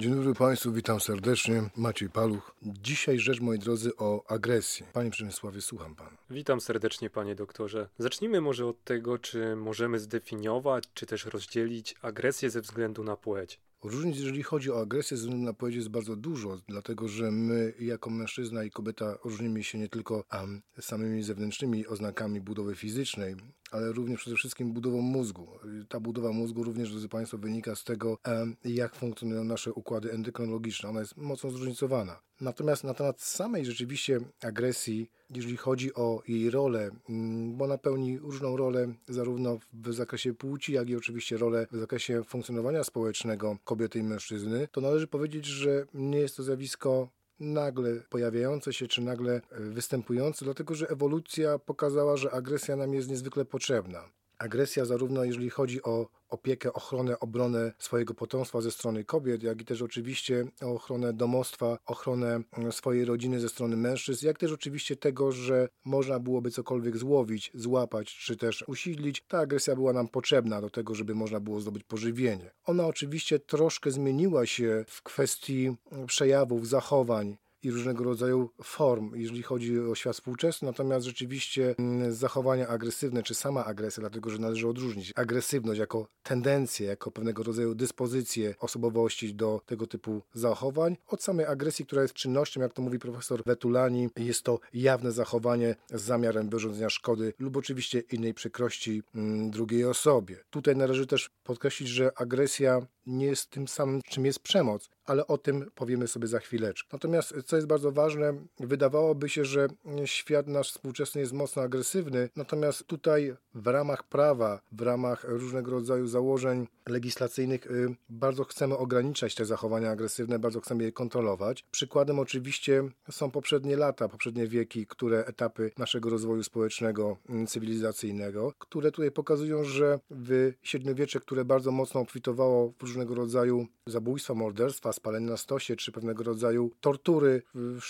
Dzień dobry Państwu, witam serdecznie. Maciej Paluch. Dzisiaj rzecz, moi drodzy, o agresji. Panie Przemysławie, słucham Pana. Witam serdecznie, panie doktorze. Zacznijmy może od tego, czy możemy zdefiniować, czy też rozdzielić agresję ze względu na płeć. Różnic, jeżeli chodzi o agresję ze względu na płeć jest bardzo dużo, dlatego że my jako mężczyzna i kobieta różnimy się nie tylko um, samymi zewnętrznymi oznakami budowy fizycznej, ale również przede wszystkim budową mózgu. Ta budowa mózgu również, drodzy Państwo, wynika z tego, jak funkcjonują nasze układy endokrinologiczne. Ona jest mocno zróżnicowana. Natomiast na temat samej rzeczywiście agresji, jeżeli chodzi o jej rolę, mm, bo ona pełni różną rolę zarówno w zakresie płci, jak i oczywiście rolę w zakresie funkcjonowania społecznego kobiety i mężczyzny, to należy powiedzieć, że nie jest to zjawisko nagle pojawiające się czy nagle e, występujące, dlatego że ewolucja pokazała, że agresja nam jest niezwykle potrzebna. Agresja zarówno jeżeli chodzi o opiekę, ochronę, obronę swojego potomstwa ze strony kobiet, jak i też oczywiście ochronę domostwa, ochronę mm, swojej rodziny ze strony mężczyzn, jak też oczywiście tego, że można byłoby cokolwiek złowić, złapać czy też usidlić. Ta agresja była nam potrzebna do tego, żeby można było zdobyć pożywienie. Ona oczywiście troszkę zmieniła się w kwestii przejawów, zachowań, i różnego rodzaju form, jeżeli chodzi o świat współczesny, natomiast rzeczywiście mm, zachowania agresywne, czy sama agresja, dlatego że należy odróżnić agresywność jako tendencję, jako pewnego rodzaju dyspozycję osobowości do tego typu zachowań, od samej agresji, która jest czynnością, jak to mówi profesor Vetulani, jest to jawne zachowanie z zamiarem wyrządzenia szkody lub oczywiście innej przykrości mm, drugiej osobie. Tutaj należy też podkreślić, że agresja nie jest tym samym, czym jest przemoc, ale o tym powiemy sobie za chwileczkę. Natomiast, co jest bardzo ważne, wydawałoby się, że świat nasz współczesny jest mocno agresywny, natomiast tutaj w ramach prawa, w ramach różnego rodzaju założeń legislacyjnych y, bardzo chcemy ograniczać te zachowania agresywne, bardzo chcemy je kontrolować. Przykładem oczywiście są poprzednie lata, poprzednie wieki, które etapy naszego rozwoju społecznego, mm, cywilizacyjnego, które tutaj pokazują, że w średniowiecze, które bardzo mocno obfitowało w różnego rodzaju zabójstwa, morderstwa, spalenie na stosie, czy pewnego rodzaju tortury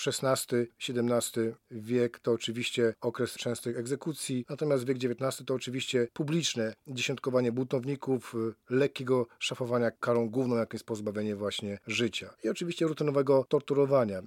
XVI-XVII wiek to oczywiście okres częstych egzekucji, natomiast wiek XIX to oczywiście publiczne dziesiątkowanie buntowników, lekkiego szafowania karą główną, jakim jest pozbawienie właśnie życia. I oczywiście rutynowego torturowania.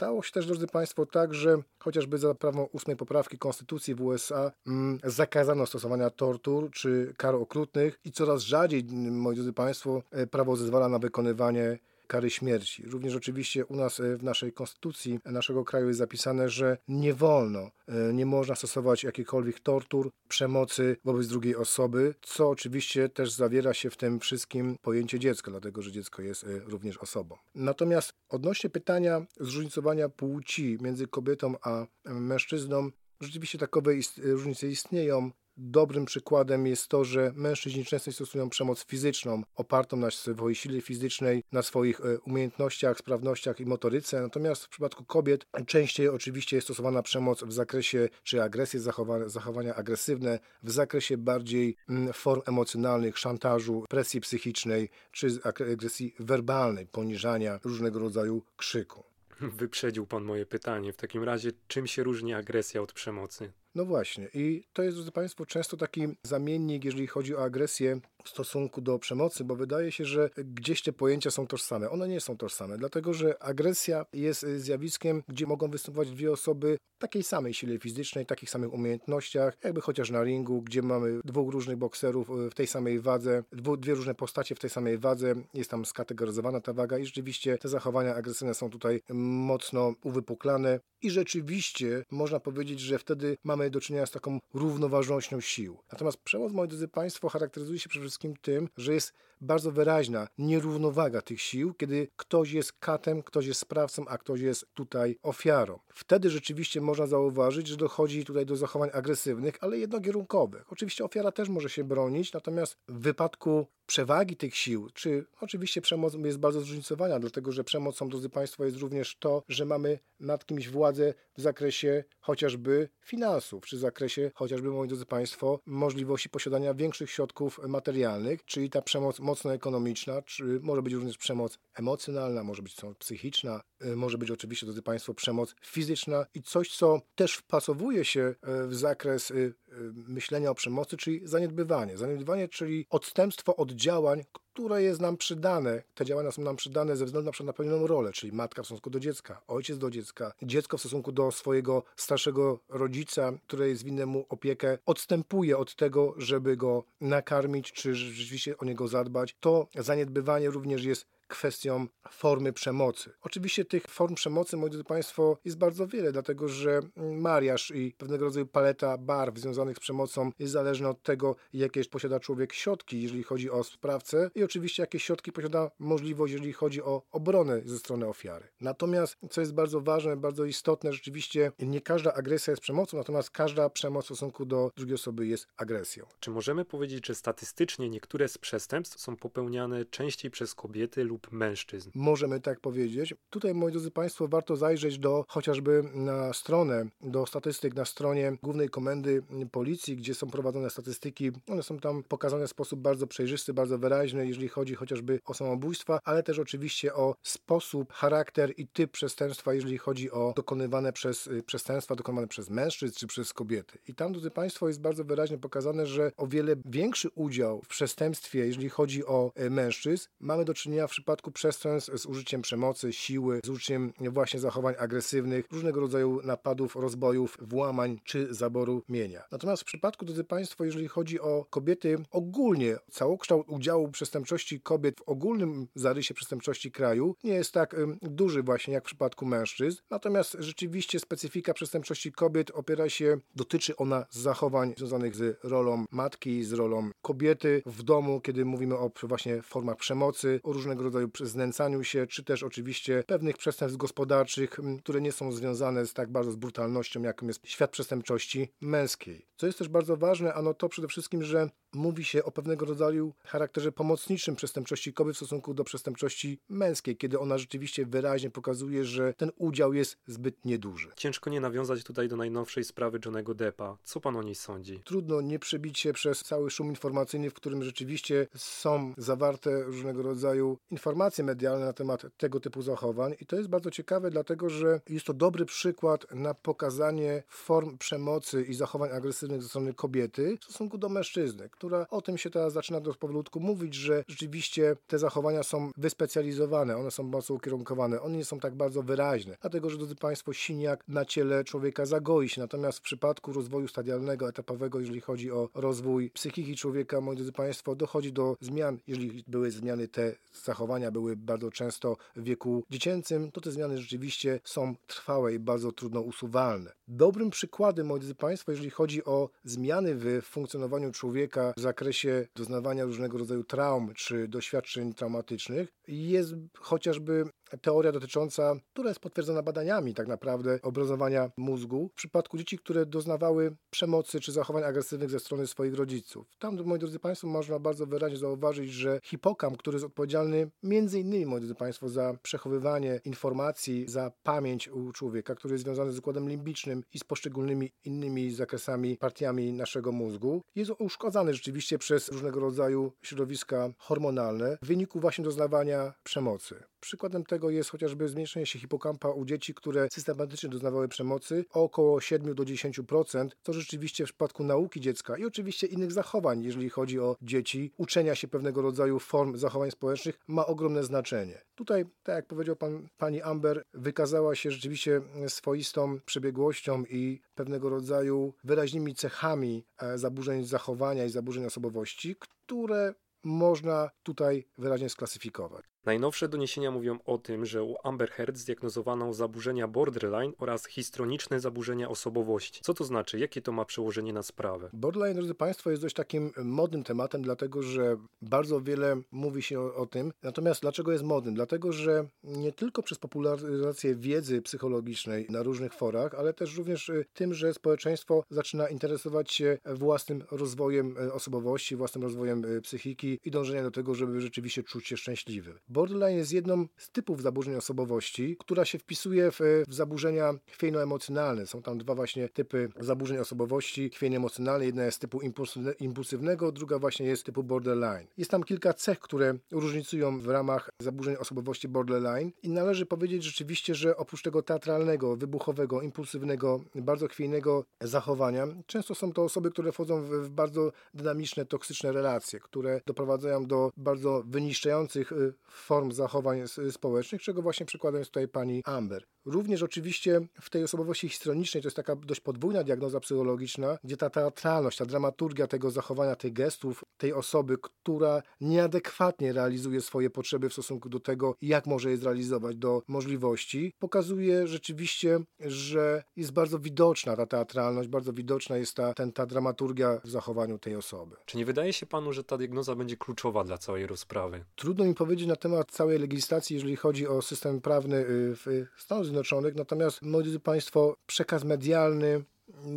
Stało się też, drodzy Państwo, tak, że chociażby za prawą ósmej poprawki Konstytucji w USA mm, zakazano stosowania tortur czy kar okrutnych i coraz rzadziej, moi drodzy Państwo, e, prawo zezwala na wykonywanie kary śmierci. Również oczywiście u nas e, w naszej konstytucji naszego kraju jest zapisane, że nie wolno, e, nie można stosować jakichkolwiek tortur, przemocy wobec drugiej osoby, co oczywiście też zawiera się w tym wszystkim pojęcie dziecka, dlatego że dziecko jest e, również osobą. Natomiast odnośnie pytania zróżnicowania płci między kobietą a mężczyzną, Rzeczywiście takowe ist różnice istnieją. Dobrym przykładem jest to, że mężczyźni często stosują przemoc fizyczną, opartą na swojej sile fizycznej, na swoich e, umiejętnościach, sprawnościach i motoryce. Natomiast w przypadku kobiet częściej oczywiście jest stosowana przemoc w zakresie czy agresje, zachowania, zachowania agresywne, w zakresie bardziej mm, form emocjonalnych, szantażu, presji psychicznej czy agresji werbalnej, poniżania, różnego rodzaju krzyku. Wyprzedził pan moje pytanie. W takim razie, czym się różni agresja od przemocy? No właśnie, i to jest, drodzy Państwo, często taki zamiennik, jeżeli chodzi o agresję w stosunku do przemocy, bo wydaje się, że gdzieś te pojęcia są tożsame. One nie są tożsame, dlatego że agresja jest zjawiskiem, gdzie mogą występować dwie osoby takiej samej sile fizycznej, takich samych umiejętnościach, jakby chociaż na ringu, gdzie mamy dwóch różnych bokserów w tej samej wadze, dwie różne postacie w tej samej wadze, jest tam skategoryzowana ta waga i rzeczywiście te zachowania agresywne są tutaj mocno uwypuklane i rzeczywiście można powiedzieć, że wtedy mamy do czynienia z taką równoważnością sił. Natomiast przemoc, moi drodzy Państwo, charakteryzuje się przede wszystkim tym, że jest bardzo wyraźna nierównowaga tych sił, kiedy ktoś jest katem, ktoś jest sprawcą, a ktoś jest tutaj ofiarą. Wtedy rzeczywiście można zauważyć, że dochodzi tutaj do zachowań agresywnych, ale jednokierunkowych. Oczywiście ofiara też może się bronić, natomiast w wypadku przewagi tych sił, czy oczywiście przemoc jest bardzo zróżnicowana, dlatego że przemocą, drodzy Państwo, jest również to, że mamy nad kimś władzę w zakresie chociażby finansów, czy w zakresie chociażby, moi drodzy Państwo, możliwości posiadania większych środków materialnych, czyli ta przemoc mocno ekonomiczna, czy może być również przemoc emocjonalna, może być przemoc psychiczna, y, może być oczywiście, drodzy Państwo, przemoc fizyczna i coś, co też wpasowuje się y, w zakres y, myślenia o przemocy, czyli zaniedbywanie. Zaniedbywanie, czyli odstępstwo od działań, które jest nam przydane. Te działania są nam przydane ze względu na na pewną rolę, czyli matka w stosunku do dziecka, ojciec do dziecka, dziecko w stosunku do swojego starszego rodzica, który jest winny mu opiekę, odstępuje od tego, żeby go nakarmić, czy rzeczywiście o niego zadbać. To zaniedbywanie również jest kwestią formy przemocy. Oczywiście tych form przemocy, moi drodzy Państwo, jest bardzo wiele, dlatego że mariaż i pewnego rodzaju paleta barw związanych z przemocą jest zależna od tego, jakie posiada człowiek środki, jeżeli chodzi o sprawcę i oczywiście jakie środki posiada możliwość, jeżeli chodzi o obronę ze strony ofiary. Natomiast, co jest bardzo ważne, bardzo istotne, rzeczywiście nie każda agresja jest przemocą, natomiast każda przemoc w stosunku do drugiej osoby jest agresją. Czy możemy powiedzieć, że statystycznie niektóre z przestępstw są popełniane częściej przez kobiety lub lub mężczyzn. Możemy tak powiedzieć. Tutaj, moi drodzy Państwo, warto zajrzeć do chociażby na stronę, do statystyk na stronie Głównej Komendy Policji, gdzie są prowadzone statystyki. One są tam pokazane w sposób bardzo przejrzysty, bardzo wyraźny, jeżeli chodzi chociażby o samobójstwa, ale też oczywiście o sposób, charakter i typ przestępstwa, jeżeli chodzi o dokonywane przez y, przestępstwa dokonywane przez mężczyzn czy przez kobiety. I tam, drodzy Państwo, jest bardzo wyraźnie pokazane, że o wiele większy udział w przestępstwie, jeżeli chodzi o y, mężczyzn, mamy do czynienia w przypadku przypadku przestępstw z użyciem przemocy, siły, z użyciem właśnie zachowań agresywnych, różnego rodzaju napadów, rozbojów, włamań czy zaboru mienia. Natomiast w przypadku, drodzy Państwo, jeżeli chodzi o kobiety, ogólnie całokształt udziału przestępczości kobiet w ogólnym zarysie przestępczości kraju nie jest tak duży właśnie jak w przypadku mężczyzn. Natomiast rzeczywiście specyfika przestępczości kobiet opiera się, dotyczy ona zachowań związanych z rolą matki, z rolą kobiety w domu, kiedy mówimy o właśnie formach przemocy, o różnego rodzaju rodzaju znęcaniu się, czy też oczywiście pewnych przestępstw gospodarczych, które nie są związane z tak bardzo z brutalnością, jaką jest świat przestępczości męskiej. Co jest też bardzo ważne, ano to przede wszystkim, że mówi się o pewnego rodzaju charakterze pomocniczym przestępczości kobiet w stosunku do przestępczości męskiej, kiedy ona rzeczywiście wyraźnie pokazuje, że ten udział jest zbyt nieduży. Ciężko nie nawiązać tutaj do najnowszej sprawy Johnego Deppa. Co pan o niej sądzi? Trudno nie przebić się przez cały szum informacyjny, w którym rzeczywiście są zawarte różnego rodzaju informacje medialne na temat tego typu zachowań i to jest bardzo ciekawe, dlatego że jest to dobry przykład na pokazanie form przemocy i zachowań agresywnych ze strony kobiety w stosunku do mężczyzny, która o tym się teraz zaczyna do powolutku mówić, że rzeczywiście te zachowania są wyspecjalizowane, one są mocno ukierunkowane, one nie są tak bardzo wyraźne, dlatego że, drodzy Państwo, siniak na ciele człowieka zagoi się, natomiast w przypadku rozwoju stadialnego, etapowego, jeżeli chodzi o rozwój psychiki człowieka, moi drodzy Państwo, dochodzi do zmian, jeżeli były zmiany te zachowania, były bardzo często w wieku dziecięcym, to te zmiany rzeczywiście są trwałe i bardzo trudno usuwalne. Dobrym przykładem, moi drodzy Państwo, jeżeli chodzi o zmiany w funkcjonowaniu człowieka, w zakresie doznawania różnego rodzaju traum czy doświadczeń traumatycznych jest chociażby teoria dotycząca, która jest potwierdzona badaniami tak naprawdę obrazowania mózgu w przypadku dzieci, które doznawały przemocy czy zachowań agresywnych ze strony swoich rodziców. Tam, moi drodzy Państwo, można bardzo wyraźnie zauważyć, że hipokam, który jest odpowiedzialny między innymi, moi drodzy Państwo, za przechowywanie informacji, za pamięć u człowieka, który jest związany z układem limbicznym i z poszczególnymi innymi zakresami, partiami naszego mózgu, jest uszkodzany rzeczywiście przez różnego rodzaju środowiska hormonalne w wyniku właśnie doznawania przemocy. Przykładem tego jest chociażby zmniejszenie się hipokampa u dzieci, które systematycznie doznawały przemocy o około 7 do 10%, co rzeczywiście w przypadku nauki dziecka i oczywiście innych zachowań, jeżeli chodzi o dzieci, uczenia się pewnego rodzaju form zachowań społecznych ma ogromne znaczenie. Tutaj, tak jak powiedział pan, pani Amber, wykazała się rzeczywiście swoistą przebiegłością i pewnego rodzaju wyraźnymi cechami e, zaburzeń zachowania i zaburzeń osobowości, które można tutaj wyraźnie sklasyfikować. Najnowsze doniesienia mówią o tym, że u Amber Heard zdiagnozowano zaburzenia borderline oraz histroniczne zaburzenia osobowości. Co to znaczy? Jakie to ma przełożenie na sprawę? Borderline, drodzy Państwo, jest dość takim modnym tematem, dlatego że bardzo wiele mówi się o, o tym. Natomiast dlaczego jest modnym? Dlatego, że nie tylko przez popularyzację wiedzy psychologicznej na różnych forach, ale też również y, tym, że społeczeństwo zaczyna interesować się własnym rozwojem y, osobowości, własnym rozwojem y, psychiki i dążenia do tego, żeby rzeczywiście czuć się szczęśliwym. Borderline jest jedną z typów zaburzeń osobowości, która się wpisuje w, w zaburzenia chwiejno-emocjonalne. Są tam dwa właśnie typy zaburzeń osobowości chwiejno-emocjonalnej. Jedna jest typu impulsywne, impulsywnego, druga właśnie jest typu borderline. Jest tam kilka cech, które różnicują w ramach zaburzeń osobowości borderline i należy powiedzieć rzeczywiście, że oprócz tego teatralnego, wybuchowego, impulsywnego, bardzo chwiejnego zachowania, często są to osoby, które wchodzą w, w bardzo dynamiczne, toksyczne relacje, które doprowadzają do bardzo wyniszczających y, form zachowań społecznych, czego właśnie przykładem jest tutaj pani Amber. Również oczywiście w tej osobowości histrionicznej to jest taka dość podwójna diagnoza psychologiczna, gdzie ta teatralność, ta dramaturgia tego zachowania, tych gestów, tej osoby, która nieadekwatnie realizuje swoje potrzeby w stosunku do tego, jak może je zrealizować, do możliwości, pokazuje rzeczywiście, że jest bardzo widoczna ta teatralność, bardzo widoczna jest ta, ten, ta dramaturgia w zachowaniu tej osoby. Czy nie wydaje się panu, że ta diagnoza będzie kluczowa dla całej rozprawy? Trudno mi powiedzieć na temat całej legislacji, jeżeli chodzi o system prawny y, w Stanach Zjednoczonych, natomiast, moi drodzy Państwo, przekaz medialny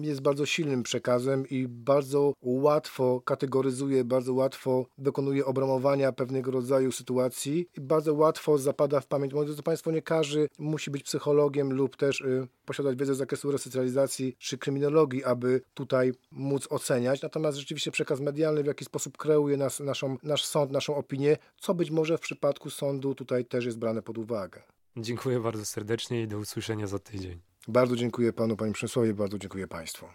jest bardzo silnym przekazem i bardzo łatwo kategoryzuje, bardzo łatwo dokonuje obramowania pewnego rodzaju sytuacji i bardzo łatwo zapada w pamięć. Moi drodzy Państwo, nie każdy musi być psychologiem lub też y, posiadać wiedzę z zakresu resocjalizacji czy kryminologii, aby tutaj móc oceniać. Natomiast rzeczywiście przekaz medialny w jaki sposób kreuje nas, naszą, nasz sąd, naszą opinię, co być może w przypadku sądu tutaj też jest brane pod uwagę. Dziękuję bardzo serdecznie i do usłyszenia za tydzień. Bardzo dziękuję panu, panie Przemysławie, bardzo dziękuję państwu.